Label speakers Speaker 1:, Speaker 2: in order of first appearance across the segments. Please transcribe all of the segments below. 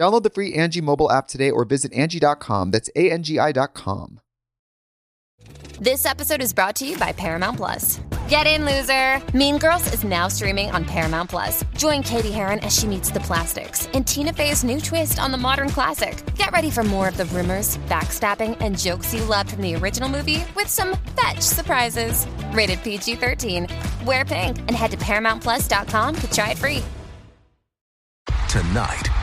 Speaker 1: Download the free Angie mobile app today or visit Angie.com. That's A-N-G-I dot com.
Speaker 2: This episode is brought to you by Paramount Plus. Get in, loser! Mean Girls is now streaming on Paramount Plus. Join Cady Heron as she meets the plastics and Tina Fey's new twist on the modern classic. Get ready for more of the rumors, backstabbing, and jokes you loved from the original movie with some fetch surprises. Rated PG 13. Wear pink and head to ParamountPlus.com to try it free.
Speaker 3: Tonight,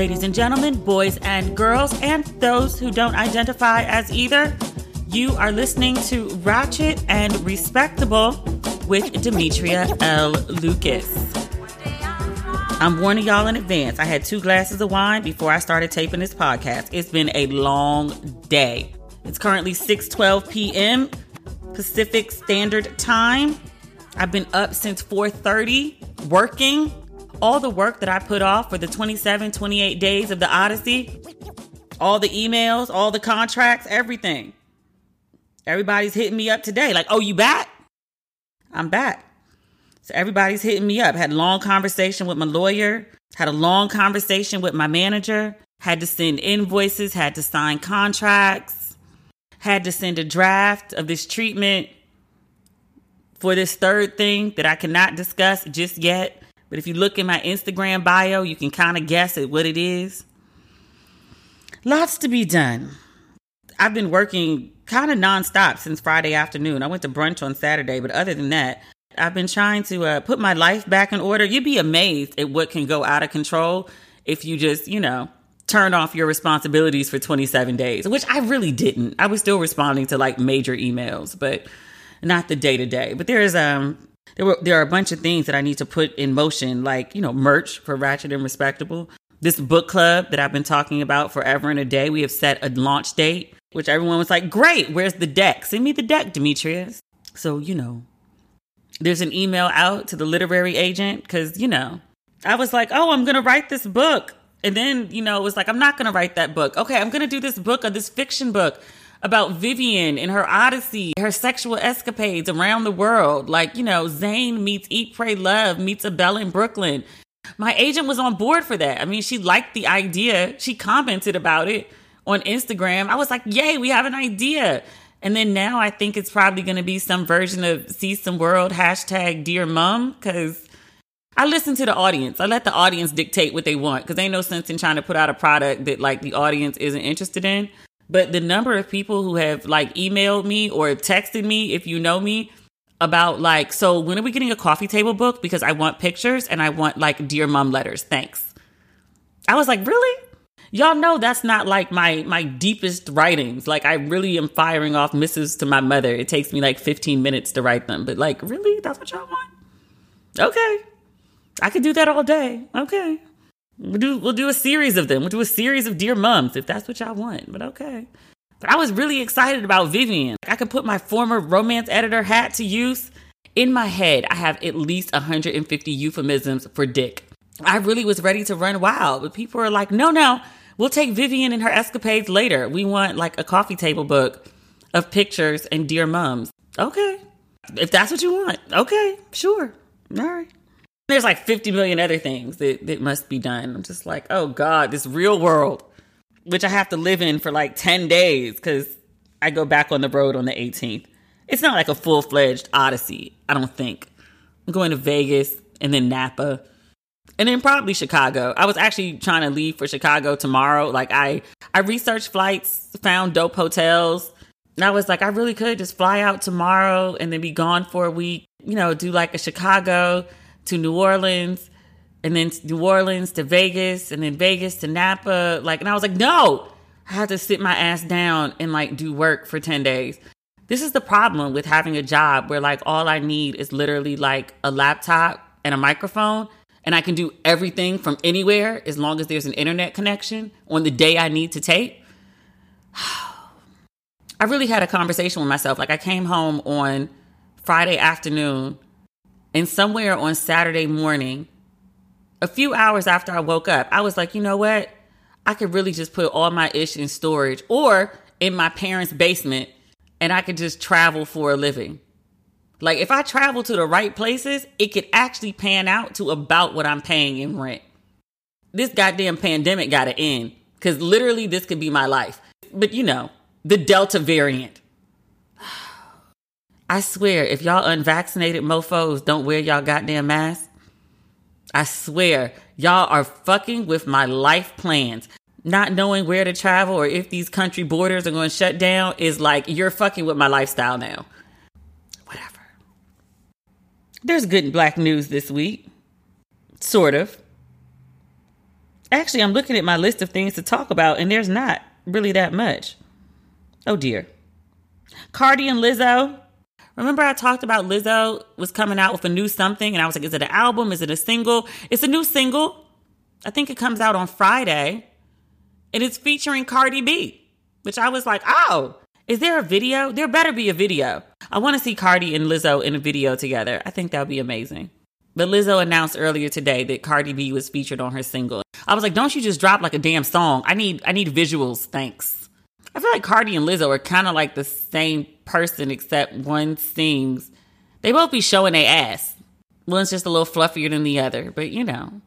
Speaker 4: Ladies and gentlemen, boys and girls, and those who don't identify as either, you are listening to Ratchet and Respectable with Demetria L. Lucas. I'm warning y'all in advance. I had two glasses of wine before I started taping this podcast. It's been a long day. It's currently 6:12 p.m. Pacific Standard Time. I've been up since 4:30 working. All the work that I put off for the 27, 28 days of the Odyssey, all the emails, all the contracts, everything. Everybody's hitting me up today, like, oh, you back? I'm back. So everybody's hitting me up. Had a long conversation with my lawyer, had a long conversation with my manager, had to send invoices, had to sign contracts, had to send a draft of this treatment for this third thing that I cannot discuss just yet. But if you look in my Instagram bio, you can kind of guess at what it is. Lots to be done. I've been working kind of nonstop since Friday afternoon. I went to brunch on Saturday, but other than that, I've been trying to uh, put my life back in order. You'd be amazed at what can go out of control if you just, you know, turn off your responsibilities for 27 days, which I really didn't. I was still responding to like major emails, but not the day to day. But there's um there were there are a bunch of things that I need to put in motion, like you know, merch for Ratchet and Respectable. This book club that I've been talking about forever and a day. We have set a launch date, which everyone was like, "Great, where's the deck? Send me the deck, Demetrius." So you know, there's an email out to the literary agent because you know, I was like, "Oh, I'm gonna write this book," and then you know, it was like, "I'm not gonna write that book." Okay, I'm gonna do this book or this fiction book about Vivian and her odyssey, her sexual escapades around the world. Like, you know, Zane meets Eat, Pray, Love, meets a Belle in Brooklyn. My agent was on board for that. I mean, she liked the idea. She commented about it on Instagram. I was like, yay, we have an idea. And then now I think it's probably going to be some version of See Some World hashtag Dear Mom because I listen to the audience. I let the audience dictate what they want because ain't no sense in trying to put out a product that like the audience isn't interested in. But the number of people who have like emailed me or texted me, if you know me, about like, so when are we getting a coffee table book? Because I want pictures and I want like Dear Mom letters. Thanks. I was like, really? Y'all know that's not like my my deepest writings. Like I really am firing off missives to my mother. It takes me like 15 minutes to write them. But like really, that's what y'all want? Okay. I could do that all day. Okay. We'll do we'll do a series of them. We'll do a series of dear mums if that's what y'all want. But okay. But I was really excited about Vivian. I could put my former romance editor hat to use. In my head, I have at least 150 euphemisms for dick. I really was ready to run wild, but people are like, no, no, we'll take Vivian and her escapades later. We want like a coffee table book of pictures and dear mums. Okay. If that's what you want, okay, sure. All right. There's like 50 million other things that, that must be done. I'm just like, oh God, this real world, which I have to live in for like 10 days because I go back on the road on the 18th. It's not like a full fledged odyssey, I don't think. I'm going to Vegas and then Napa and then probably Chicago. I was actually trying to leave for Chicago tomorrow. Like I I researched flights, found dope hotels. And I was like, I really could just fly out tomorrow and then be gone for a week. You know, do like a Chicago to New Orleans and then New Orleans to Vegas and then Vegas to Napa. Like, and I was like, no, I have to sit my ass down and like do work for 10 days. This is the problem with having a job where like all I need is literally like a laptop and a microphone and I can do everything from anywhere as long as there's an internet connection on the day I need to tape. I really had a conversation with myself. Like I came home on Friday afternoon and somewhere on Saturday morning, a few hours after I woke up, I was like, you know what? I could really just put all my ish in storage or in my parents' basement and I could just travel for a living. Like if I travel to the right places, it could actually pan out to about what I'm paying in rent. This goddamn pandemic got to end because literally this could be my life. But you know, the Delta variant. I swear, if y'all unvaccinated mofos don't wear y'all goddamn masks, I swear, y'all are fucking with my life plans. Not knowing where to travel or if these country borders are going to shut down is like you're fucking with my lifestyle now. Whatever. There's good black news this week. Sort of. Actually, I'm looking at my list of things to talk about, and there's not really that much. Oh dear. Cardi and Lizzo. Remember, I talked about Lizzo was coming out with a new something, and I was like, is it an album? Is it a single? It's a new single. I think it comes out on Friday, and it's featuring Cardi B, which I was like, oh, is there a video? There better be a video. I want to see Cardi and Lizzo in a video together. I think that would be amazing. But Lizzo announced earlier today that Cardi B was featured on her single. I was like, don't you just drop like a damn song? I need I need visuals, thanks. I feel like Cardi and Lizzo are kind of like the same person except one sings. They both be showing their ass. One's just a little fluffier than the other, but you know.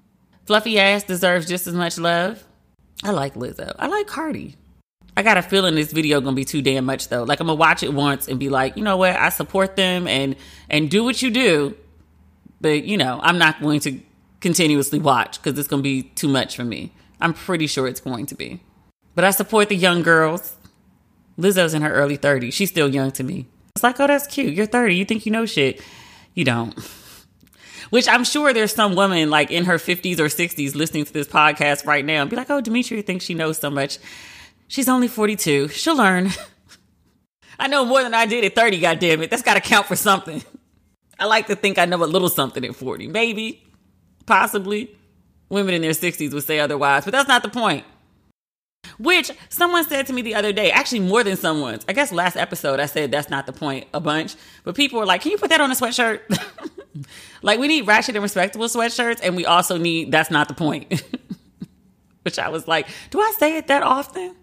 Speaker 4: Fluffy ass deserves just as much love. I like Lizzo. I like Cardi. I got a feeling this video gonna be too damn much though. Like I'm gonna watch it once and be like, you know what, I support them and and do what you do, but you know, I'm not going to continuously watch because it's gonna be too much for me. I'm pretty sure it's going to be. But I support the young girls. Lizzo's in her early 30s. She's still young to me. It's like, oh, that's cute. You're 30. You think you know shit. You don't. Which I'm sure there's some woman like in her 50s or 60s listening to this podcast right now and be like, oh, Demetria thinks she knows so much. She's only 42. She'll learn. I know more than I did at 30, God damn it. That's got to count for something. I like to think I know a little something at 40. Maybe, possibly. Women in their 60s would say otherwise, but that's not the point. Which someone said to me the other day, actually more than someone's. I guess last episode I said that's not the point a bunch, but people were like, "Can you put that on a sweatshirt?" like we need ratchet and respectable sweatshirts, and we also need that's not the point. Which I was like, do I say it that often?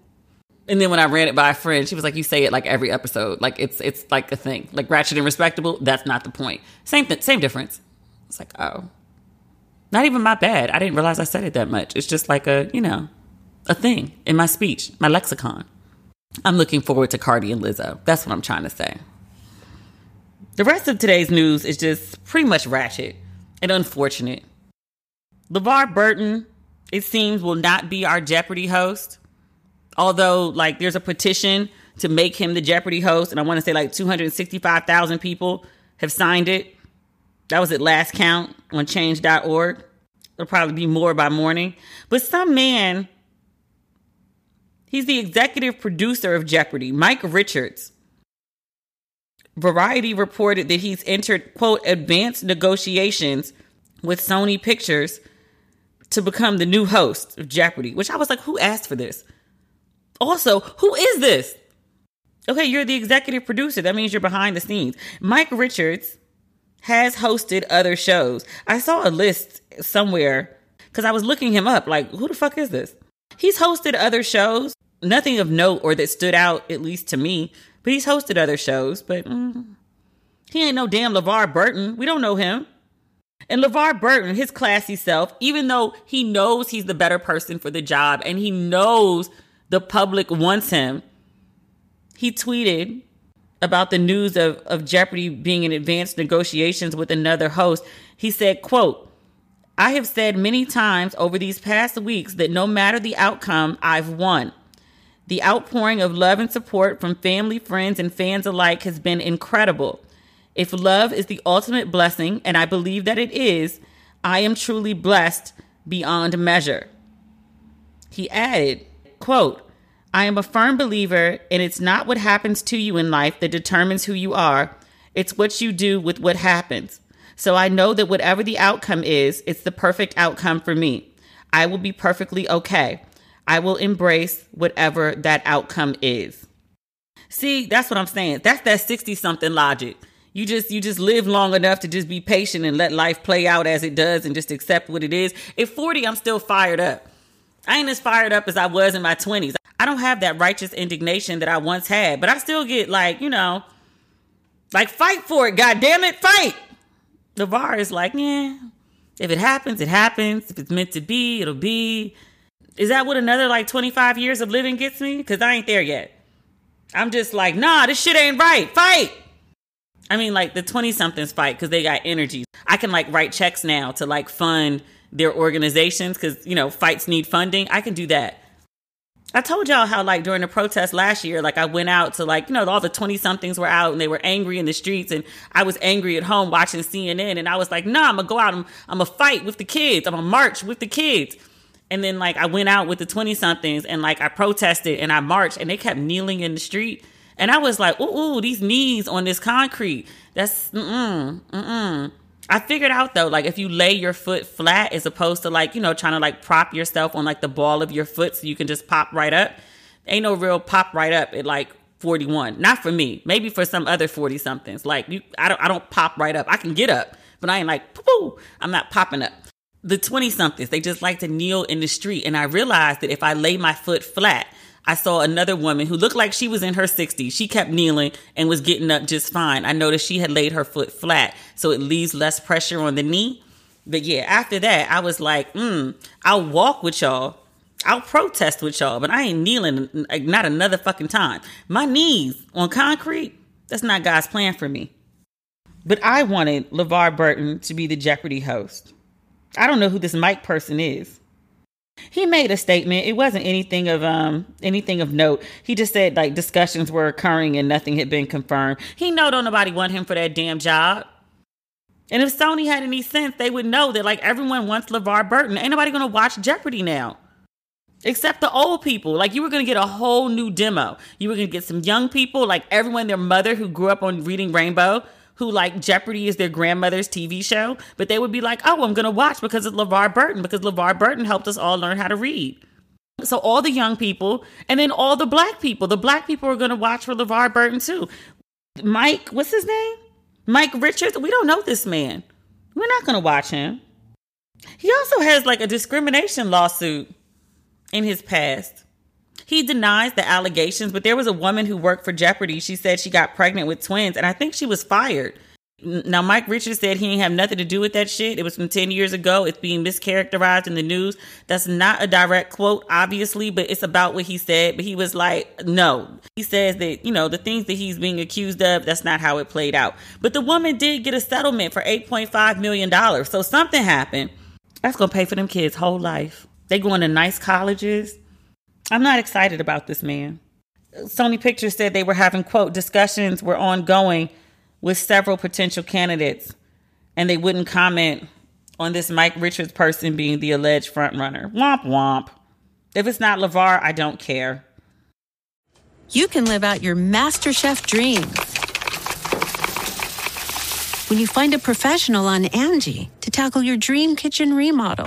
Speaker 4: And then when I ran it by a friend, she was like, "You say it like every episode, like it's it's like a thing, like ratchet and respectable. That's not the point. Same thing, same difference." It's like, oh, not even my bad. I didn't realize I said it that much. It's just like a you know, a thing in my speech, my lexicon. I'm looking forward to Cardi and Lizzo. That's what I'm trying to say. The rest of today's news is just pretty much ratchet and unfortunate. LeVar Burton, it seems, will not be our Jeopardy host although like there's a petition to make him the Jeopardy host, and I want to say like 265,000 people have signed it. That was at last count on change.org. There'll probably be more by morning. But some man He's the executive producer of Jeopardy, Mike Richards. Variety reported that he's entered, quote, advanced negotiations with Sony Pictures to become the new host of Jeopardy, which I was like, who asked for this? Also, who is this? Okay, you're the executive producer. That means you're behind the scenes. Mike Richards has hosted other shows. I saw a list somewhere because I was looking him up. Like, who the fuck is this? He's hosted other shows, nothing of note or that stood out, at least to me. But he's hosted other shows, but mm, he ain't no damn LeVar Burton. We don't know him. And LeVar Burton, his classy self, even though he knows he's the better person for the job and he knows the public wants him, he tweeted about the news of, of Jeopardy being in advanced negotiations with another host. He said, quote, I have said many times over these past weeks that no matter the outcome, I've won. The outpouring of love and support from family, friends, and fans alike has been incredible. If love is the ultimate blessing, and I believe that it is, I am truly blessed beyond measure. He added, quote, I am a firm believer, and it's not what happens to you in life that determines who you are. It's what you do with what happens. So I know that whatever the outcome is, it's the perfect outcome for me. I will be perfectly okay. I will embrace whatever that outcome is. See, that's what I'm saying. That's that 60 something logic. You just you just live long enough to just be patient and let life play out as it does and just accept what it is. At 40, I'm still fired up. I ain't as fired up as I was in my 20s. I don't have that righteous indignation that I once had, but I still get like, you know, like fight for it, god damn it, fight. LeVar is like, yeah, if it happens, it happens. If it's meant to be, it'll be. Is that what another like 25 years of living gets me? Because I ain't there yet. I'm just like, nah, this shit ain't right. Fight. I mean, like the 20 somethings fight because they got energy. I can like write checks now to like fund their organizations because, you know, fights need funding. I can do that. I told y'all how like during the protest last year, like I went out to like, you know, all the 20 somethings were out and they were angry in the streets and I was angry at home watching CNN and I was like, nah, I'm gonna go out and I'm gonna fight with the kids. I'm gonna march with the kids. And then like I went out with the 20 somethings and like I protested and I marched and they kept kneeling in the street. And I was like, ooh, ooh these knees on this concrete. That's mm-mm, mm-mm. I figured out though, like if you lay your foot flat as opposed to like, you know, trying to like prop yourself on like the ball of your foot so you can just pop right up. Ain't no real pop right up at like 41. Not for me. Maybe for some other 40 somethings. Like you I don't I don't pop right up. I can get up, but I ain't like poo I'm not popping up. The 20 somethings, they just like to kneel in the street. And I realized that if I lay my foot flat, I saw another woman who looked like she was in her 60s. She kept kneeling and was getting up just fine. I noticed she had laid her foot flat, so it leaves less pressure on the knee. But yeah, after that, I was like, hmm, I'll walk with y'all. I'll protest with y'all, but I ain't kneeling not another fucking time. My knees on concrete, that's not God's plan for me. But I wanted LeVar Burton to be the Jeopardy host. I don't know who this Mike person is he made a statement. It wasn't anything of um anything of note. He just said like discussions were occurring and nothing had been confirmed. He know don't nobody want him for that damn job. And if Sony had any sense, they would know that like everyone wants LeVar Burton. Ain't nobody gonna watch Jeopardy now. Except the old people. Like you were gonna get a whole new demo. You were gonna get some young people, like everyone, their mother who grew up on reading Rainbow, who like Jeopardy is their grandmother's TV show, but they would be like, oh, I'm going to watch because of LeVar Burton, because LeVar Burton helped us all learn how to read. So all the young people and then all the black people, the black people are going to watch for LeVar Burton too. Mike, what's his name? Mike Richards. We don't know this man. We're not going to watch him. He also has like a discrimination lawsuit in his past. He denies the allegations, but there was a woman who worked for Jeopardy. She said she got pregnant with twins, and I think she was fired. Now, Mike Richards said he didn't have nothing to do with that shit. It was from 10 years ago. It's being mischaracterized in the news. That's not a direct quote, obviously, but it's about what he said. But he was like, no. He says that, you know, the things that he's being accused of, that's not how it played out. But the woman did get a settlement for $8.5 million. So something happened. That's going to pay for them kids' whole life. They going to nice colleges. I'm not excited about this man. Sony Pictures said they were having, quote, discussions were ongoing with several potential candidates, and they wouldn't comment on this Mike Richards person being the alleged frontrunner. Womp womp. If it's not LeVar, I don't care.
Speaker 5: you can live out your MasterChef dreams when you find a professional on Angie to tackle your dream kitchen remodel.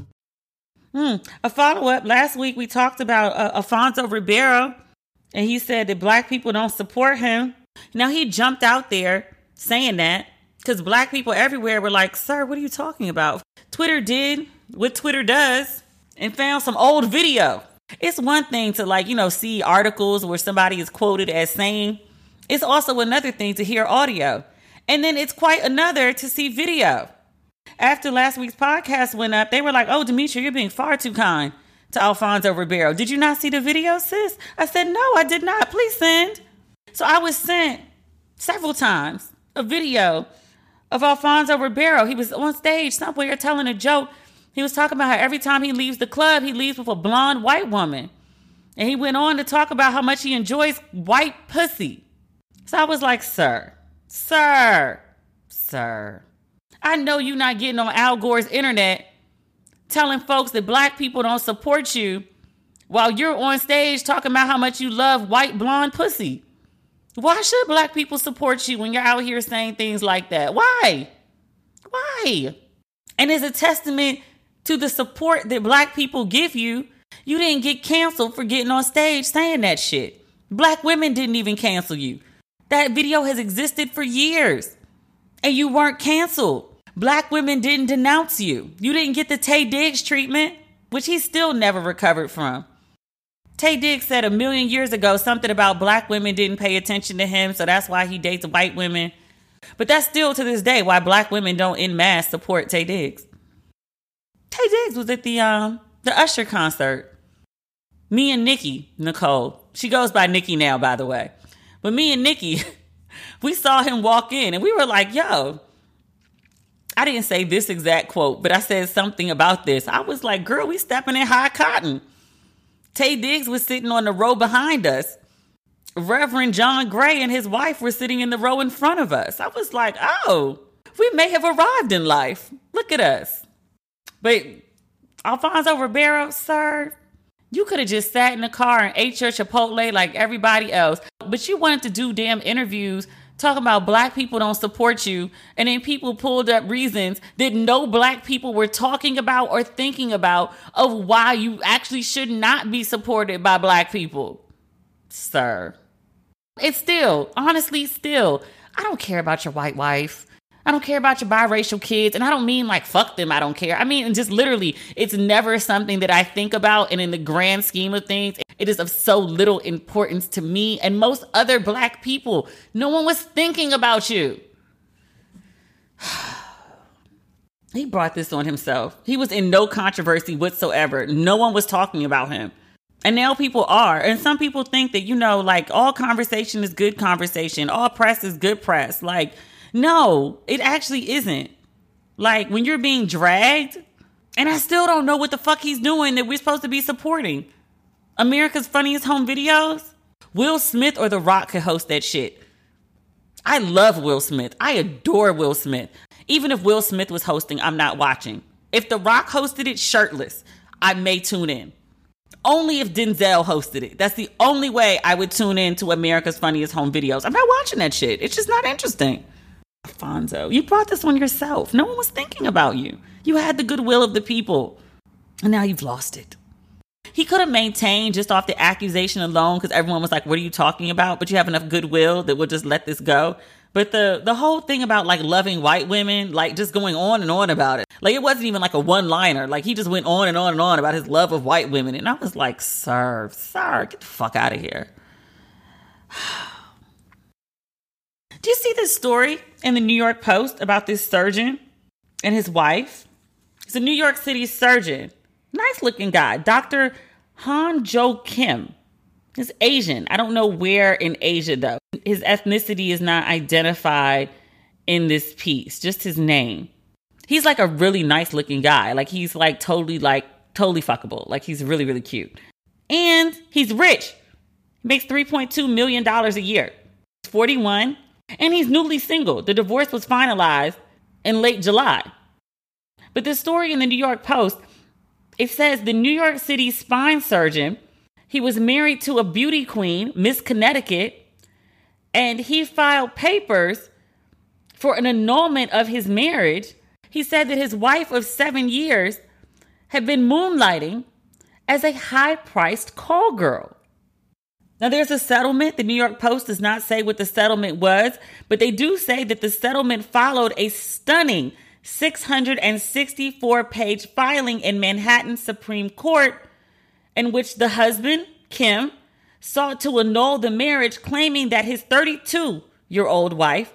Speaker 4: Hmm. A follow up. Last week we talked about uh, Alfonso Ribeiro, and he said that black people don't support him. Now he jumped out there saying that because black people everywhere were like, Sir, what are you talking about? Twitter did what Twitter does and found some old video. It's one thing to, like, you know, see articles where somebody is quoted as saying, it's also another thing to hear audio. And then it's quite another to see video after last week's podcast went up, they were like, "Oh, Demetria, you're being far too kind to Alfonso Ribeiro. Did you not see the video, sis?" I said, "No, I did not. Please send." So I was sent several times a video of Alfonso Ribeiro. He was on stage somewhere telling a joke. He was talking about how every time he leaves the club, he leaves with a blonde white woman. And he went on to talk about how much he enjoys white pussy. So I was like, sir, sir, sir. I know you're not getting on Al Gore's internet telling folks that black people don't support you while you're on stage talking about how much you love white blonde pussy. Why should black people support you when you're out here saying things like that? Why? Why? And as a testament to the support that black people give you, you didn't get canceled for getting on stage saying that shit. Black women didn't even cancel you. That video has existed for years and you weren't canceled. Black women didn't denounce you. You didn't get the Taye Diggs treatment, which he still never recovered from. Taye Diggs said a million years ago something about black women didn't pay attention to him, so that's why he dates white women. But that's still to this day why black women don't in mass support Taye Diggs. Taye Diggs was at the um the Usher concert. Me and Nikki, Nicole, she goes by Nikki now, by the way. But me and Nikki, we saw him walk in and we were like, yo, I didn't say this exact quote, but I said something about this. I was like, girl, we stepping in high cotton. Taye Diggs was sitting on the row behind us. Reverend John Gray and his wife were sitting in the row in front of us. I was like, oh, we may have arrived in life. Look at us. But Alfonso Ribeiro, sir, you could have just sat in the car and ate your Chipotle like everybody else. But you wanted to do damn interviews talking about black people don't support you, and then people pulled up reasons that no black people were talking about or thinking about of why you actually should not be supported by black people. Sir. It's still, honestly, still, I don't care about your white wife. I don't care about your biracial kids. And I don't mean like fuck them, I don't care. I mean, just literally, it's never something that I think about. And in the grand scheme of things, it is of so little importance to me and most other black people. No one was thinking about you. he brought this on himself. He was in no controversy whatsoever. No one was talking about him. And now people are. And some people think that, you know, like all conversation is good conversation, all press is good press. Like, no, it actually isn't. Like when you're being dragged, and I still don't know what the fuck he's doing that we're supposed to be supporting. America's Funniest Home Videos? Will Smith or The Rock could host that shit. I love Will Smith. I adore Will Smith. Even if Will Smith was hosting, I'm not watching. If The Rock hosted it shirtless, I may tune in. Only if Denzel hosted it. That's the only way I would tune in to America's Funniest Home Videos. I'm not watching that shit. It's just not interesting. Alfonso, you brought this on yourself. No one was thinking about you. You had the goodwill of the people, and now you've lost it. He could have maintained just off the accusation alone because everyone was like, What are you talking about? But you have enough goodwill that we'll just let this go. But the the whole thing about like loving white women, like just going on and on about it. Like it wasn't even like a one liner. Like he just went on and on and on about his love of white women. And I was like, sir, sir, get the fuck out of here. Do you see this story in the New York Post about this surgeon and his wife? He's a New York City surgeon. Nice looking guy. Dr. Han Jo Kim. He's Asian. I don't know where in Asia though. His ethnicity is not identified in this piece, just his name. He's like a really nice looking guy. Like he's like totally like totally fuckable. Like he's really really cute. And he's rich. He makes 3.2 million dollars a year. He's 41 and he's newly single. The divorce was finalized in late July. But this story in the New York Post, it says the New York City spine surgeon he was married to a beauty queen, Miss Connecticut, and he filed papers for an annulment of his marriage. He said that his wife of seven years had been moonlighting as a high priced call girl. Now, there's a settlement. The New York Post does not say what the settlement was, but they do say that the settlement followed a stunning 664 page filing in Manhattan Supreme Court in which the husband, Kim, sought to annul the marriage, claiming that his 32 year old wife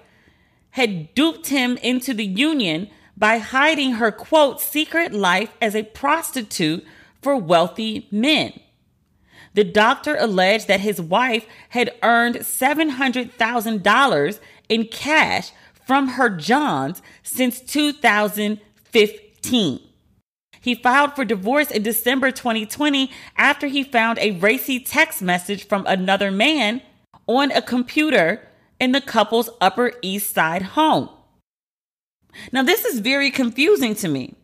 Speaker 4: had duped him into the union by hiding her quote secret life as a prostitute for wealthy men. The doctor alleged that his wife had earned $700,000 in cash from her Johns since 2015. He filed for divorce in December 2020 after he found a racy text message from another man on a computer in the couple's Upper East Side home. Now, this is very confusing to me.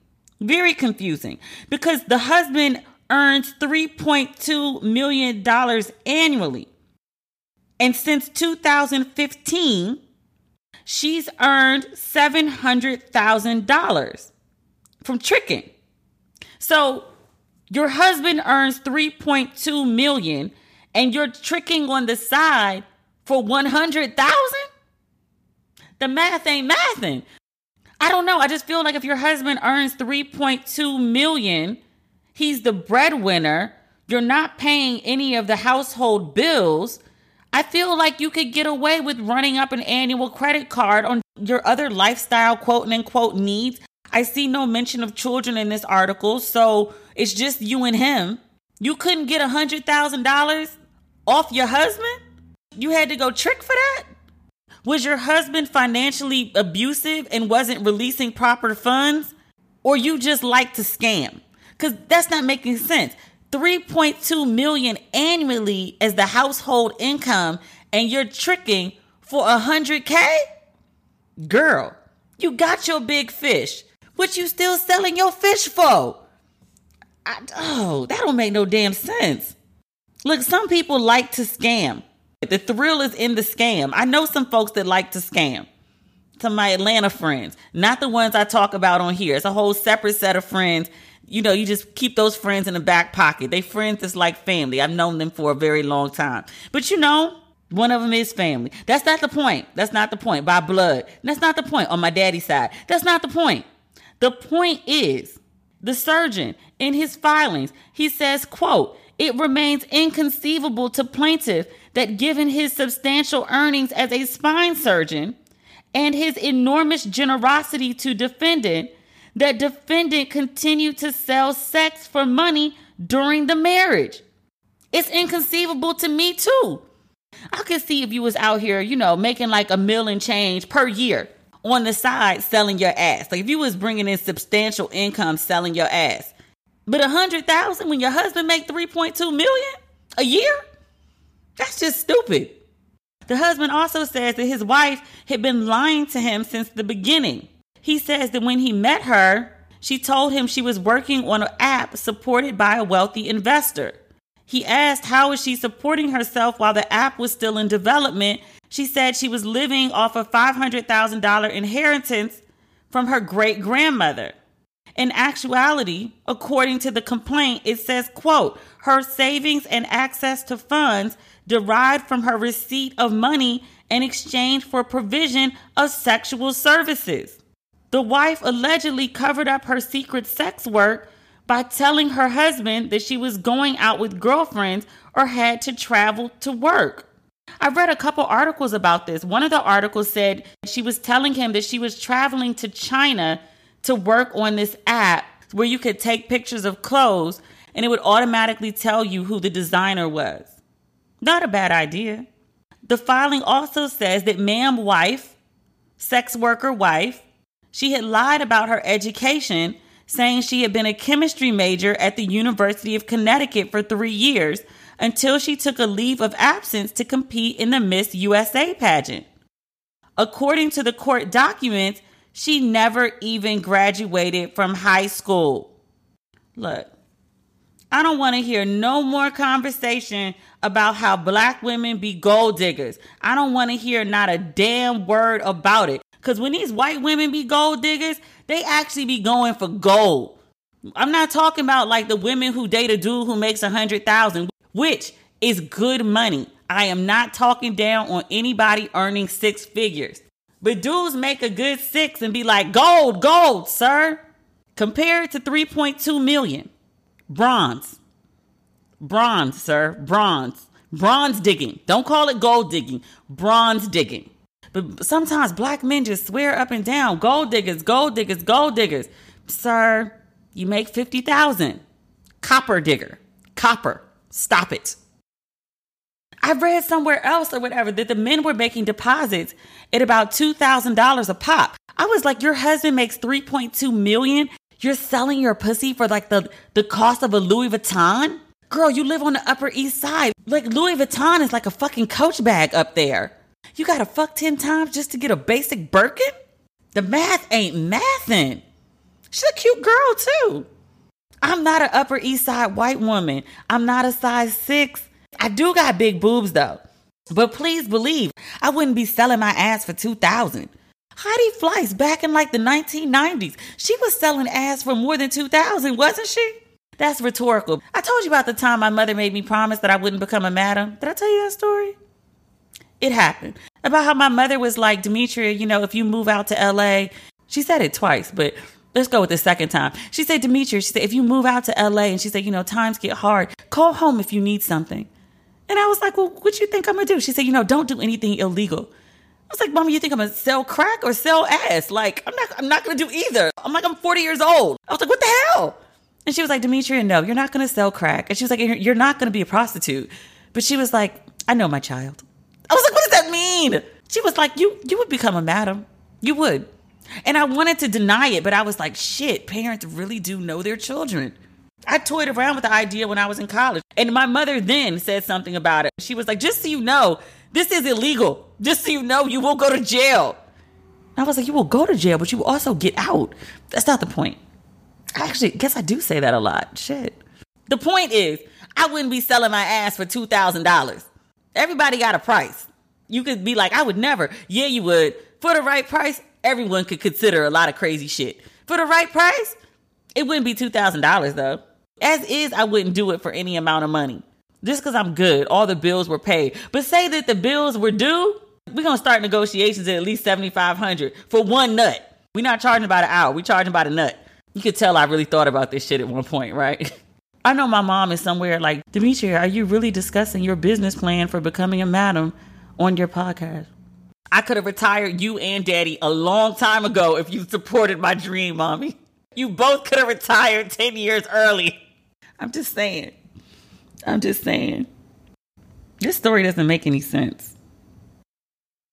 Speaker 4: Very confusing because the husband earns $3.2 million annually. And since 2015, she's earned $700,000 from tricking. So your husband earns 3.2 million and you're tricking on the side for 100,000? The math ain't mathing. I don't know. I just feel like if your husband earns 3.2 million, he's the breadwinner, you're not paying any of the household bills. I feel like you could get away with running up an annual credit card on your other lifestyle quote unquote needs I see no mention of children in this article, so it's just you and him. You couldn't get a hundred thousand dollars off your husband? You had to go trick for that? Was your husband financially abusive and wasn't releasing proper funds? Or you just like to scam? Because that's not making sense. 3.2 million annually as the household income and you're tricking for a 100k? Girl, you got your big fish. What you still selling your fish for? I, oh, that don't make no damn sense. Look, some people like to scam. The thrill is in the scam. I know some folks that like to scam. To my Atlanta friends, not the ones I talk about on here. It's a whole separate set of friends. You know, you just keep those friends in the back pocket. They friends that's like family. I've known them for a very long time. But you know, one of them is family. That's not the point. That's not the point. By blood. That's not the point on my daddy's side. That's not the point. The point is, the surgeon in his filings, he says, quote, it remains inconceivable to plaintiff that given his substantial earnings as a spine surgeon and his enormous generosity to defendant, that defendant continued to sell sex for money during the marriage. It's inconceivable to me too. I could see if you was out here, you know, making like a million change per year on the side selling your ass. Like if you was bringing in substantial income selling your ass, but a hundred thousand when your husband make three point two million a year, that's just stupid. The husband also says that his wife had been lying to him since the beginning. He says that when he met her, she told him she was working on an app supported by a wealthy investor. He asked how is she supporting herself while the app was still in development she said she was living off a $500,000 inheritance from her great grandmother. In actuality, according to the complaint, it says, quote, her savings and access to funds derived from her receipt of money in exchange for provision of sexual services. The wife allegedly covered up her secret sex work by telling her husband that she was going out with girlfriends or had to travel to work. I've read a couple articles about this. One of the articles said she was telling him that she was traveling to China to work on this app where you could take pictures of clothes and it would automatically tell you who the designer was. Not a bad idea. The filing also says that ma'am wife, sex worker wife, she had lied about her education, saying she had been a chemistry major at the University of Connecticut for three years until she took a leave of absence to compete in the Miss USA pageant. According to the court documents, she never even graduated from high school. Look, I don't want to hear no more conversation about how black women be gold diggers. I don't want to hear not a damn word about it. Because when these white women be gold diggers, they actually be going for gold. I'm not talking about like the women who date a dude who makes a hundred thousand, which is good money. I am not talking down on anybody earning six figures. But dudes make a good six and be like, gold, gold, sir. Compared to 3.2 million. Bronze. Bronze, sir. Bronze. Bronze digging. Don't call it gold digging. Bronze digging. But sometimes black men just swear up and down, gold diggers, gold diggers, gold diggers. Sir, you make 50,000. Copper digger. Copper. Stop it. I read somewhere else or whatever that the men were making deposits at about $2,000 a pop. I was like, your husband makes 3.2 million you're selling your pussy for like the, the cost of a Louis Vuitton? Girl, you live on the Upper East Side. Like Louis Vuitton is like a fucking coach bag up there. You gotta fuck 10 times just to get a basic Birkin? The math ain't mathin'. She's a cute girl too. I'm not an Upper East Side white woman. I'm not a size six. I do got big boobs though. But please believe, I wouldn't be selling my ass for 2000 Heidi Fleiss back in like the 1990s. She was selling ass for more than 2000, wasn't she? That's rhetorical. I told you about the time my mother made me promise that I wouldn't become a madam. Did I tell you that story? It happened. About how my mother was like, Demetria, you know, if you move out to LA, she said it twice, but let's go with the second time. She said, Demetria, she said, if you move out to LA, and she said, you know, times get hard, call home if you need something. And I was like, well, what you think I'm gonna do? She said, you know, don't do anything illegal I was like, Mama, you think I'm gonna sell crack or sell ass? Like, I'm not I'm not gonna do either. I'm like, I'm 40 years old. I was like, what the hell? And she was like, Demetria, no, you're not gonna sell crack. And she was like, you're not gonna be a prostitute. But she was like, I know my child. I was like, what does that mean? She was like, you you would become a madam. You would. And I wanted to deny it, but I was like, shit, parents really do know their children. I toyed around with the idea when I was in college. And my mother then said something about it. She was like, just so you know, this is illegal. Just so you know, you will go to jail. I was like, you will go to jail, but you will also get out. That's not the point. I actually guess I do say that a lot. Shit. The point is, I wouldn't be selling my ass for $2,000. Everybody got a price. You could be like, I would never. Yeah, you would. For the right price, everyone could consider a lot of crazy shit. For the right price, it wouldn't be $2,000 though. As is, I wouldn't do it for any amount of money just because I'm good, all the bills were paid. But say that the bills were due, we're gonna start negotiations at at least seventy five hundred for one nut. We're not charging by the hour, we charging by the nut. You could tell I really thought about this shit at one point, right? I know my mom is somewhere like, Demetria, are you really discussing your business plan for becoming a madam on your podcast? I could have retired you and daddy a long time ago if you supported my dream, mommy. You both could have retired 10 years early. I'm just saying. I'm just saying. This story doesn't make any sense.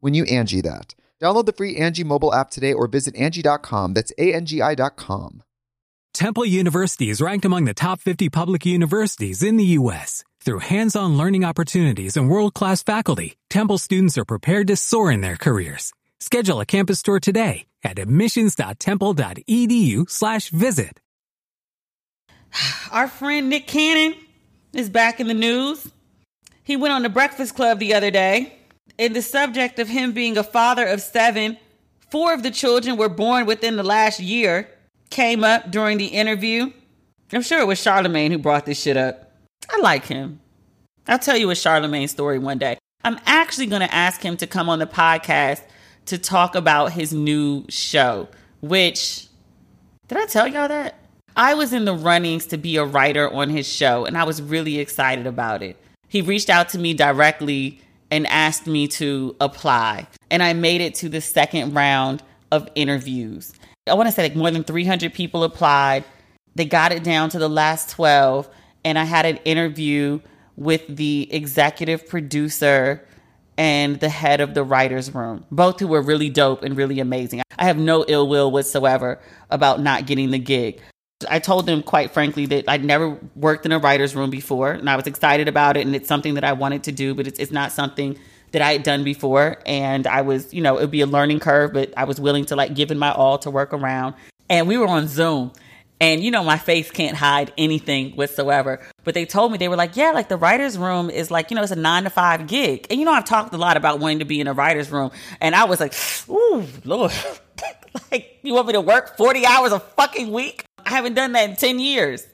Speaker 1: when you Angi that. Download the free Angi mobile app today or visit Angi.com. That's A-N-G-I dot com.
Speaker 6: Temple University is ranked among the top 50 public universities in the U.S. Through hands-on learning opportunities and world-class faculty, Temple students are prepared to soar in their careers. Schedule a campus tour today at admissions.temple.edu slash visit.
Speaker 4: Our friend Nick Cannon is back in the news. He went on the Breakfast Club the other day, and the subject of him being a father of seven, four of the children were born within the last year, came up during the interview. I'm sure it was Charlemagne who brought this shit up. I like him. I'll tell you a Charlemagne story one day. I'm actually going to ask him to come on the podcast to talk about his new show, which did I tell y'all that? I was in the runnings to be a writer on his show, and I was really excited about it. He reached out to me directly and asked me to apply, and I made it to the second round of interviews. I want to say like more than 300 people applied. They got it down to the last 12, and I had an interview with the executive producer and the head of the writers room, both who were really dope and really amazing. I have no ill will whatsoever about not getting the gig. I told them quite frankly that I'd never worked in a writer's room before and I was excited about it and it's something that I wanted to do, but it's, it's not something that I had done before. And I was, you know, it would be a learning curve, but I was willing to like give it my all to work around. And we were on Zoom and you know, my face can't hide anything whatsoever. But they told me, they were like, yeah, like the writer's room is like, you know, it's a nine to five gig. And you know, I've talked a lot about wanting to be in a writer's room. And I was like, ooh, Lord, like, you want me to work 40 hours a fucking week? I haven't done that in 10 years.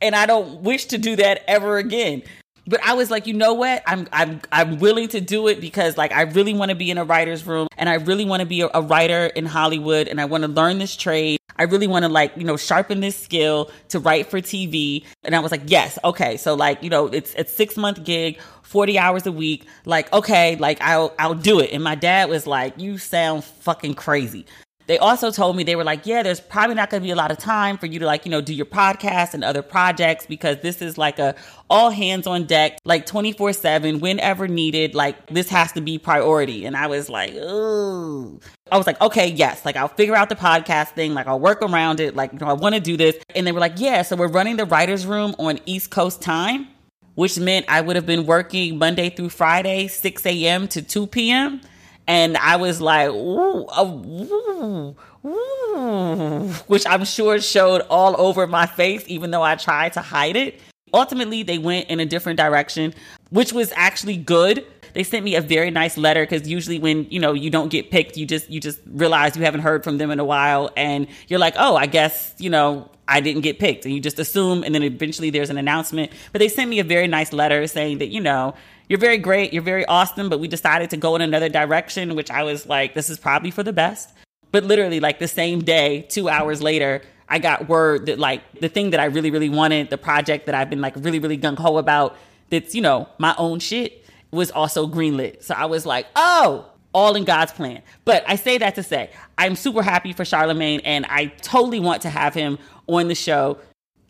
Speaker 4: And I don't wish to do that ever again. But I was like, you know what? I'm I'm I'm willing to do it because like I really want to be in a writer's room and I really want to be a, a writer in Hollywood and I want to learn this trade. I really want to like, you know, sharpen this skill to write for TV. And I was like, yes, okay. So like, you know, it's a six month gig, 40 hours a week. Like, okay, like I'll I'll do it. And my dad was like, you sound fucking crazy. They also told me they were like, yeah, there's probably not going to be a lot of time for you to like, you know, do your podcast and other projects because this is like a all hands on deck, like 24 seven, whenever needed. Like this has to be priority. And I was like, ooh, I was like, okay, yes, like I'll figure out the podcast thing. Like I'll work around it. Like, you know, I want to do this. And they were like, yeah, so we're running the writer's room on East Coast time, which meant I would have been working Monday through Friday, 6 a.m. to 2 p.m and I was like, ooh, uh, ooh, ooh, which I'm sure showed all over my face, even though I tried to hide it. Ultimately, they went in a different direction, which was actually good. They sent me a very nice letter because usually when you know you don't get picked, you just you just realize you haven't heard from them in a while, and you're like, oh, I guess you know I didn't get picked, and you just assume, and then eventually there's an announcement. But they sent me a very nice letter saying that you know you're very great, you're very awesome, but we decided to go in another direction, which I was like, this is probably for the best. But literally, like the same day, two hours later, I got word that like the thing that I really, really wanted, the project that I've been like really, really gung ho about, that's, you know, my own shit, was also greenlit. So I was like, oh, all in God's plan. But I say that to say, I'm super happy for Charlemagne and I totally want to have him on the show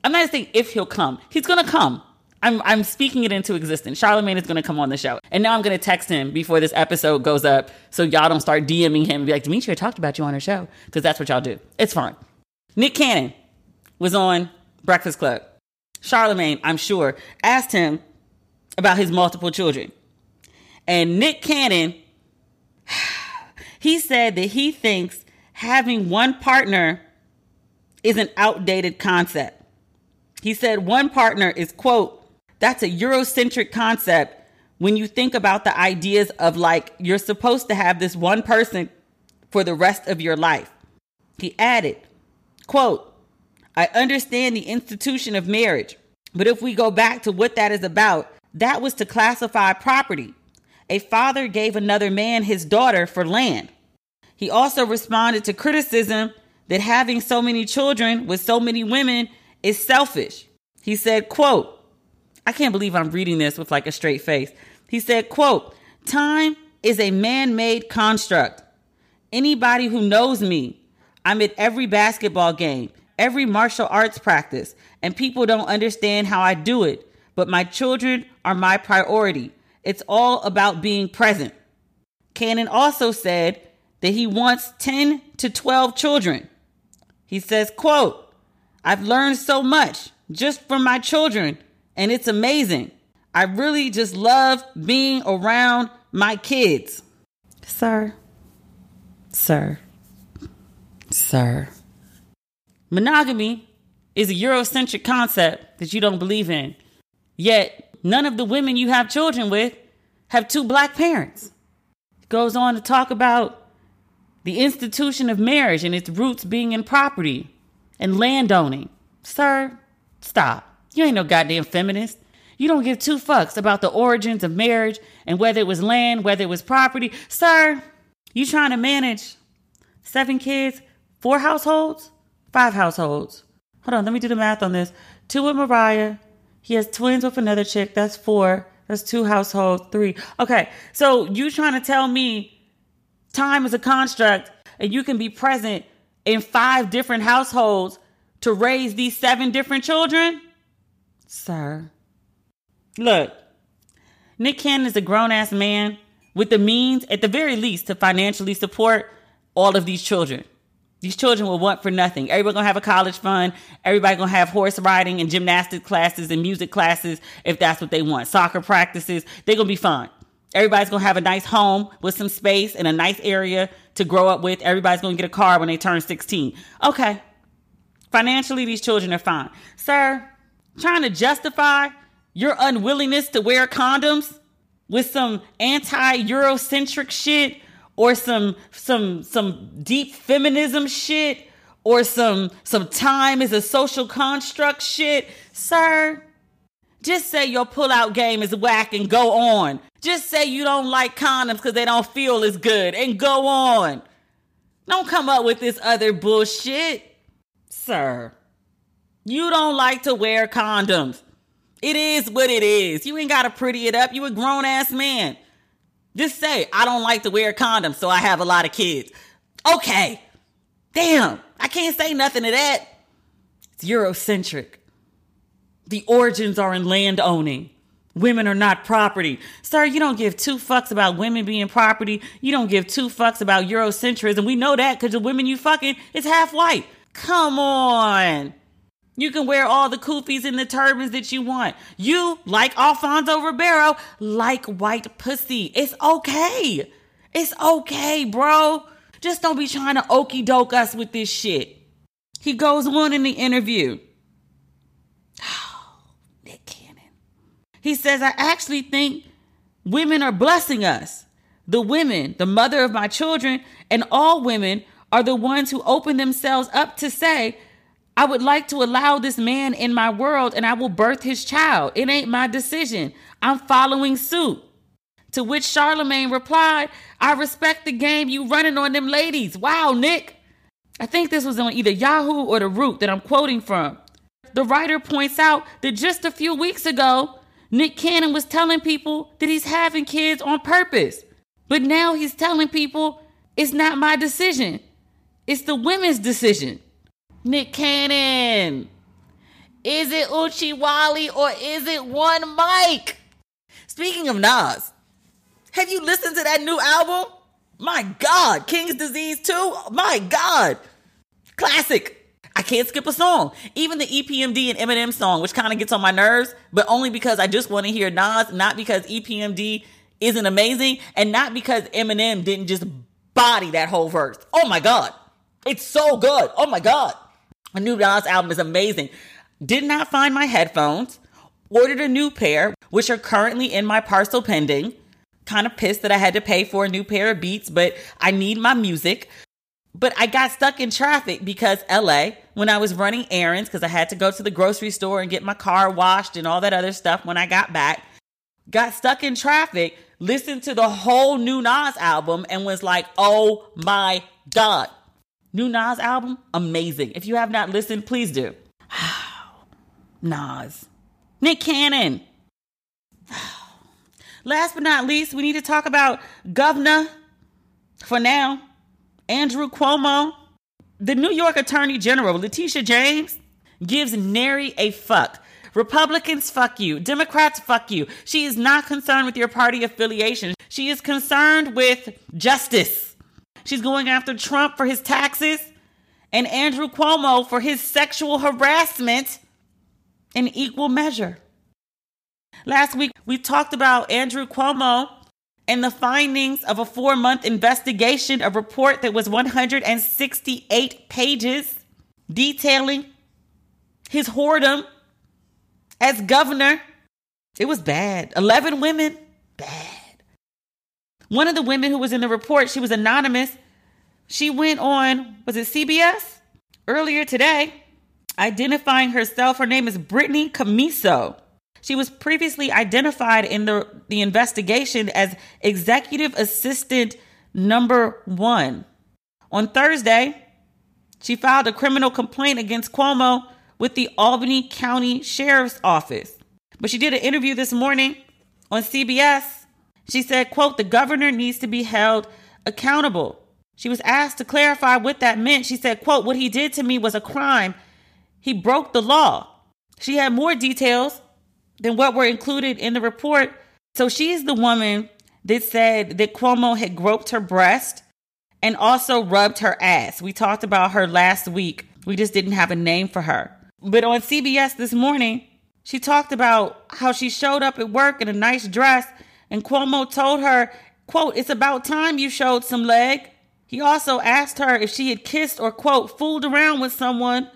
Speaker 4: I'm not saying if he'll come. He's gonna come. I'm I'm speaking it into existence. Charlemagne is gonna come on the show. And now I'm gonna text him before this episode goes up so y'all don't start DMing him and be like, Demetria talked about you on her show. Because that's what y'all do. It's fine. Nick Cannon was on Breakfast Club. Charlemagne, I'm sure, asked him about his multiple children. And Nick Cannon, he said that he thinks having one partner is an outdated concept. He said one partner is, quote, that's a Eurocentric concept when you think about the ideas of like you're supposed to have this one person for the rest of your life. He added, quote, I understand the institution of marriage, but if we go back to what that is about, that was to classify property. A father gave another man his daughter for land. He also responded to criticism that having so many children with so many women is selfish. He said, quote, I can't believe I'm reading this with like a straight face. He said, quote, time is a man-made construct. Anybody who knows me, I'm at every basketball game, every martial arts practice, and people don't understand how I do it, but my children are my priority. It's all about being present. Cannon also said that he wants 10 to 12 children. He says, quote, I've learned so much just from my children, and it's amazing. I really just love being around my kids. Sir, sir, sir. Monogamy is a Eurocentric concept that you don't believe in. Yet, none of the women you have children with have two black parents. It goes on to talk about the institution of marriage and its roots being in property and landowning. Sir, stop. You ain't no goddamn feminist. You don't give two fucks about the origins of marriage and whether it was land, whether it was property. Sir, you trying to manage seven kids, four households, five households. Hold on, let me do the math on this. Two with Mariah. He has twins with another chick. That's four. That's two households, three. Okay, so you trying to tell me Time is a construct, and you can be present in five different households to raise these seven different children? Sir. Look, Nick Cannon is a grown ass man with the means, at the very least, to financially support all of these children. These children will want for nothing. Everybody gonna have a college fund. Everybody gonna have horse riding and gymnastic classes and music classes if that's what they want. Soccer practices. They're gonna be fine. Everybody's gonna have a nice home with some space and a nice area to grow up with. Everybody's gonna get a car when they turn 16. Okay. Financially, these children are fine. Sir, trying to justify your unwillingness to wear condoms with some anti-Eurocentric shit or some some some deep feminism shit or some some time is a social construct shit, sir. Just say your pull-out game is whack and go on. Just say you don't like condoms because they don't feel as good and go on. Don't come up with this other bullshit. Sir, you don't like to wear condoms. It is what it is. You ain't got to pretty it up. You a grown ass man. Just say, I don't like to wear condoms, so I have a lot of kids. Okay. Damn, I can't say nothing to that. It's Eurocentric. The origins are in land owning. Women are not property. Sir, you don't give two fucks about women being property. You don't give two fucks about Eurocentrism. We know that because the women you fucking is half white. Come on. You can wear all the kufis and the turbans that you want. You, like Alfonso Ribeiro, like white pussy. It's okay. It's okay, bro. Just don't be trying to okey doke us with this shit. He goes on in the interview. Nick Cannon. He says, I actually think women are blessing us. The women, the mother of my children, and all women are the ones who open themselves up to say, I would like to allow this man in my world and I will birth his child. It ain't my decision. I'm following suit. To which Charlemagne replied, I respect the game you running on them ladies. Wow, Nick. I think this was on either Yahoo or The Root that I'm quoting from. The writer points out that just a few weeks ago, Nick Cannon was telling people that he's having kids on purpose. But now he's telling people it's not my decision. It's the women's decision. Nick Cannon. Is it Uchi Wally or is it One Mic? Speaking of Nas, have you listened to that new album? My God, King's Disease 2? My God. Classic. I can't skip a song. Even the EPMD and Eminem song, which kind of gets on my nerves, but only because I just want to hear Nas, not because EPMD isn't amazing, and not because Eminem didn't just body that whole verse. Oh my God. It's so good. Oh my God. A new Nas album is amazing. Did not find my headphones. Ordered a new pair, which are currently in my parcel pending. Kind of pissed that I had to pay for a new pair of beats, but I need my music. But I got stuck in traffic because LA, when I was running errands, because I had to go to the grocery store and get my car washed and all that other stuff when I got back, got stuck in traffic, listened to the whole new Nas album, and was like, oh my God. New Nas album, amazing. If you have not listened, please do. Nas. Nick Cannon. Last but not least, we need to talk about Governor for now. Andrew Cuomo, the New York Attorney General, Letitia James, gives nary a fuck. Republicans, fuck you. Democrats, fuck you. She is not concerned with your party affiliation. She is concerned with justice. She's going after Trump for his taxes and Andrew Cuomo for his sexual harassment in equal measure. Last week, we talked about Andrew Cuomo and the findings of a four month investigation, a report that was 168 pages detailing his whoredom as governor. It was bad. 11 women, bad. One of the women who was in the report, she was anonymous. She went on, was it CBS? Earlier today, identifying herself. Her name is Brittany Commisso. She was previously identified in the, the investigation as executive assistant number one. On Thursday, she filed a criminal complaint against Cuomo with the Albany County Sheriff's Office. But she did an interview this morning on CBS. She said, quote, the governor needs to be held accountable. She was asked to clarify what that meant. She said, quote, what he did to me was a crime. He broke the law. She had more details than what were included in the report. So she's the woman that said that Cuomo had groped her breast and also rubbed her ass. We talked about her last week. We just didn't have a name for her. But on CBS this morning, she talked about how she showed up at work in a nice dress and Cuomo told her, quote, it's about time you showed some leg. He also asked her if she had kissed or, quote, fooled around with someone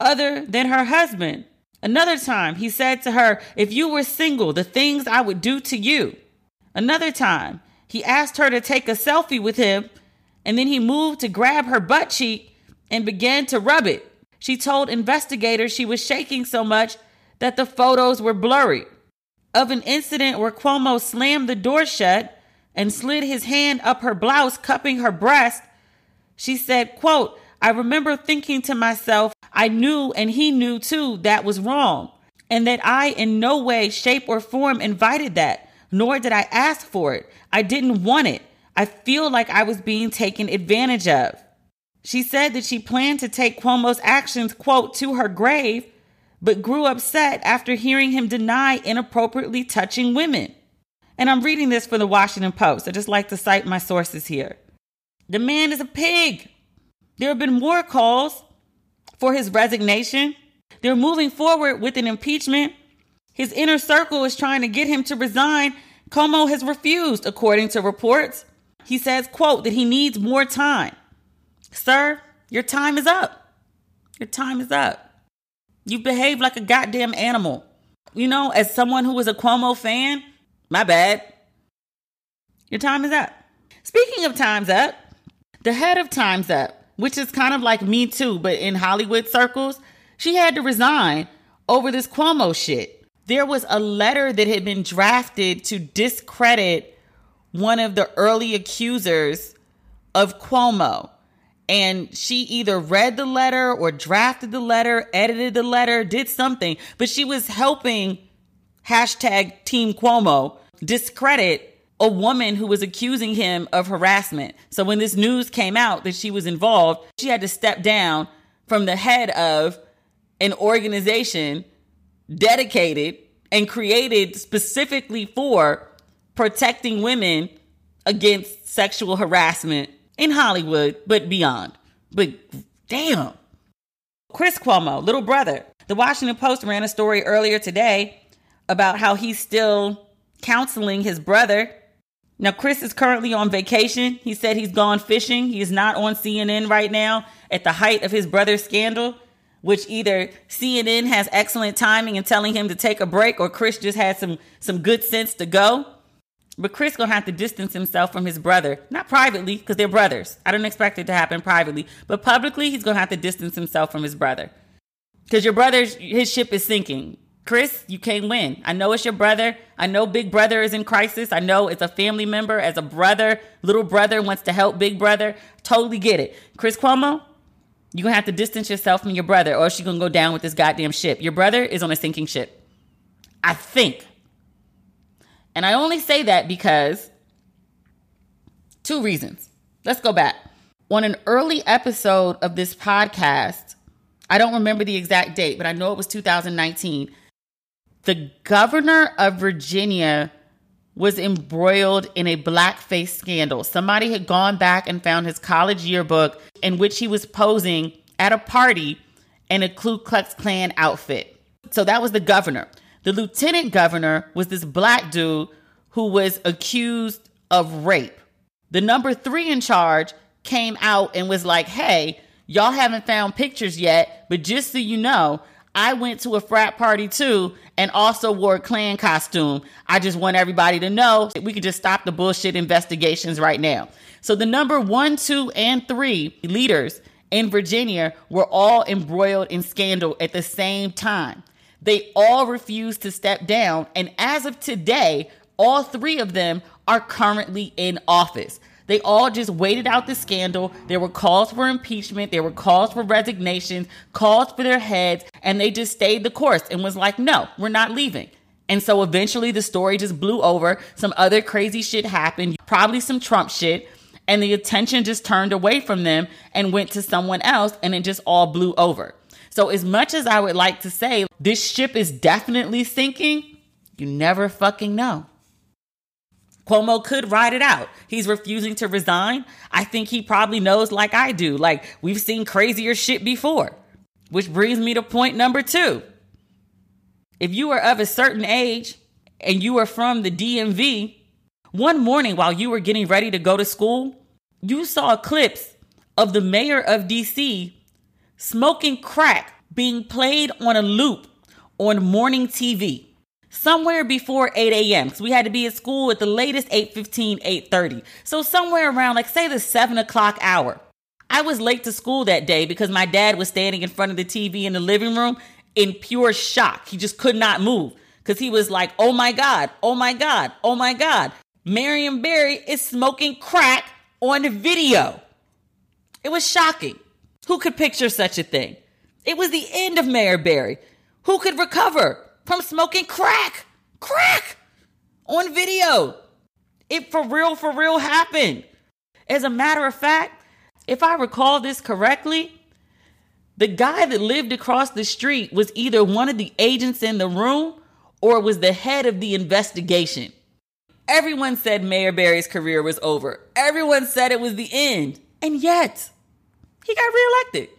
Speaker 4: other than her husband. Another time, he said to her, If you were single, the things I would do to you. Another time, he asked her to take a selfie with him, and then he moved to grab her butt cheek and began to rub it. She told investigators she was shaking so much that the photos were blurry. Of an incident where Cuomo slammed the door shut and slid his hand up her blouse, cupping her breast, she said, quote, I remember thinking to myself, I knew and he knew too that was wrong, and that I in no way, shape, or form invited that, nor did I ask for it. I didn't want it. I feel like I was being taken advantage of. She said that she planned to take Cuomo's actions, quote, to her grave, but grew upset after hearing him deny inappropriately touching women. And I'm reading this for the Washington Post. I just like to cite my sources here. The man is a pig. There have been more calls for his resignation. They're moving forward with an impeachment. His inner circle is trying to get him to resign. Cuomo has refused, according to reports. He says, quote, that he needs more time. Sir, your time is up. Your time is up. You behave like a goddamn animal. You know, as someone who was a Cuomo fan, my bad. Your time is up. Speaking of time's up, the head of Time's Up, which is kind of like me too, but in Hollywood circles, she had to resign over this Cuomo shit. There was a letter that had been drafted to discredit one of the early accusers of Cuomo. And she either read the letter or drafted the letter, edited the letter, did something, but she was helping hashtag Team Cuomo discredit a woman who was accusing him of harassment. So when this news came out that she was involved, she had to step down from the head of an organization dedicated and created specifically for protecting women against sexual harassment in Hollywood, but beyond. But damn. Chris Cuomo, little brother. The Washington Post ran a story earlier today about how he's still counseling his brother. Now, Chris is currently on vacation. He said he's gone fishing. He is not on CNN right now at the height of his brother's scandal, which either CNN has excellent timing in telling him to take a break or Chris just had some, some good sense to go. But Chris gonna have to distance himself from his brother, not privately, because they're brothers. I don't expect it to happen privately, but publicly, he's gonna have to distance himself from his brother, because your brother's his ship is sinking. Chris, you can't win. I know it's your brother. I know Big Brother is in crisis. I know it's a family member, as a brother, little brother wants to help Big Brother. Totally get it. Chris Cuomo, you're gonna have to distance yourself from your brother, or she's gonna go down with this goddamn ship. Your brother is on a sinking ship. I think. And I only say that because two reasons. Let's go back. On an early episode of this podcast, I don't remember the exact date, but I know it was 2019. The governor of Virginia was embroiled in a blackface scandal. Somebody had gone back and found his college yearbook in which he was posing at a party in a Ku Klux Klan outfit. So that was the governor. The lieutenant governor was this black dude who was accused of rape. The number three in charge came out and was like, hey, y'all haven't found pictures yet, but just so you know, I went to a frat party too and also wore a Klan costume. I just want everybody to know we can just stop the bullshit investigations right now. So the number one, two, and three leaders in Virginia were all embroiled in scandal at the same time. They all refused to step down. And as of today, all three of them are currently in office. They all just waited out the scandal. There were calls for impeachment, there were calls for resignations, calls for their heads, and they just stayed the course and was like, no, we're not leaving. And so eventually the story just blew over. Some other crazy shit happened, probably some Trump shit, and the attention just turned away from them and went to someone else, and it just all blew over. So, as much as I would like to say this ship is definitely sinking, you never fucking know. Cuomo could ride it out. He's refusing to resign. I think he probably knows, like I do, like we've seen crazier shit before. Which brings me to point number two. If you are of a certain age and you are from the DMV, one morning while you were getting ready to go to school, you saw clips of the mayor of DC smoking crack being played on a loop on morning TV somewhere before 8 a.m. because we had to be at school at the latest 8.15, 8.30. So somewhere around, like say the 7 o'clock hour. I was late to school that day because my dad was standing in front of the TV in the living room in pure shock. He just could not move because he was like, oh my God, oh my God, oh my God. Marion Barry is smoking crack on video. It was shocking. Who could picture such a thing? It was the end of Mayor Barry. Who could recover? from smoking crack. Crack on video. It for real, for real happened. As a matter of fact, if I recall this correctly, the guy that lived across the street was either one of the agents in the room or was the head of the investigation. Everyone said Mayor Barry's career was over. Everyone said it was the end. And yet, he got reelected.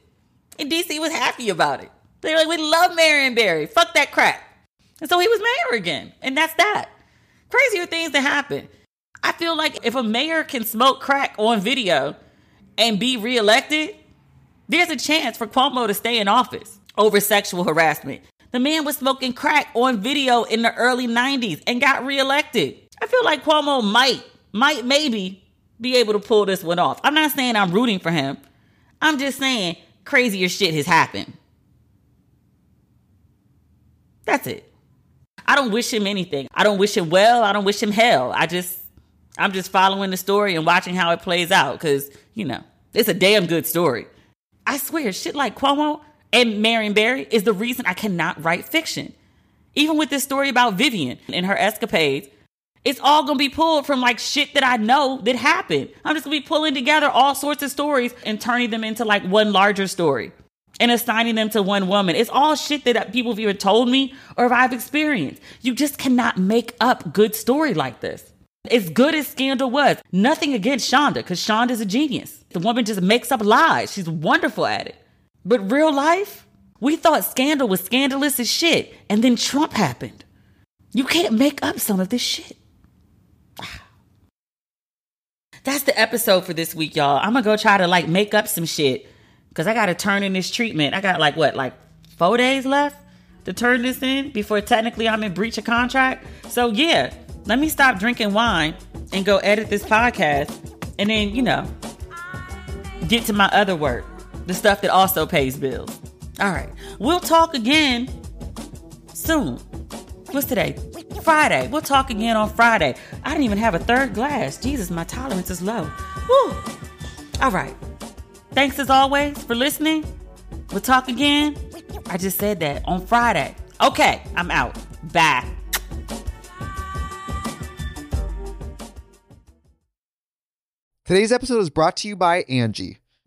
Speaker 4: And DC was happy about it. They're like, we love Marion Barry. Fuck that crack. And so he was mayor again. And that's that. Crazier things to happen. I feel like if a mayor can smoke crack on video and be reelected, there's a chance for Cuomo to stay in office over sexual harassment. The man was smoking crack on video in the early 90s and got reelected. I feel like Cuomo might, might maybe be able to pull this one off. I'm not saying I'm rooting for him. I'm just saying crazier shit has happened. That's it. I don't wish him anything. I don't wish him well. I don't wish him hell. I just, I'm just following the story and watching how it plays out because, you know, it's a damn good story. I swear, shit like Cuomo and Marion Barry is the reason I cannot write fiction. Even with this story about Vivian and her escapades, it's all gonna be pulled from like shit that I know that happened. I'm just gonna be pulling together all sorts of stories and turning them into like one larger story. and assigning them to one woman. It's all shit that uh, people have either told me or if I've experienced. You just cannot make up good story like this. As good as Scandal was, nothing against Shonda, because Shonda's a genius. The woman just makes up lies. She's wonderful at it. But real life, we thought Scandal was scandalous as shit, and then Trump happened. You can't make up some of this shit. That's the episode for this week, y'all. I'm gonna go try to like make up some shit because I gotta turn in this treatment. I got like what, like four days left to turn this in before technically I'm in breach of contract. So yeah, let me stop drinking wine and go edit this podcast, and then you know get to my other work, the stuff that also pays bills. All right, we'll talk again soon. What's today? Friday. We'll talk again on Friday. I didn't even have a third glass. Jesus, my tolerance is low. Woo. All right. Thanks as always for listening. We'll talk again. I just said that on Friday. Okay, I'm out. Bye.
Speaker 1: Today's episode is brought to you by Angi.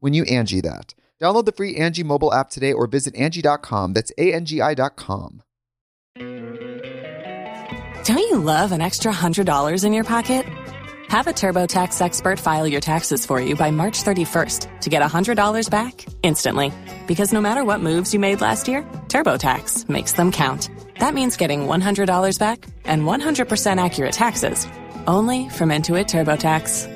Speaker 1: when you Angi that. Download the free Angi mobile app today or visit Angi.com. That's A-N-G-I dot com.
Speaker 7: Don't you love an extra $100 in your pocket? Have a TurboTax expert file your taxes for you by March 31st to get $100 back instantly. Because no matter what moves you made last year, TurboTax makes them count. That means getting $100 back and 100% accurate taxes only from Intuit TurboTax.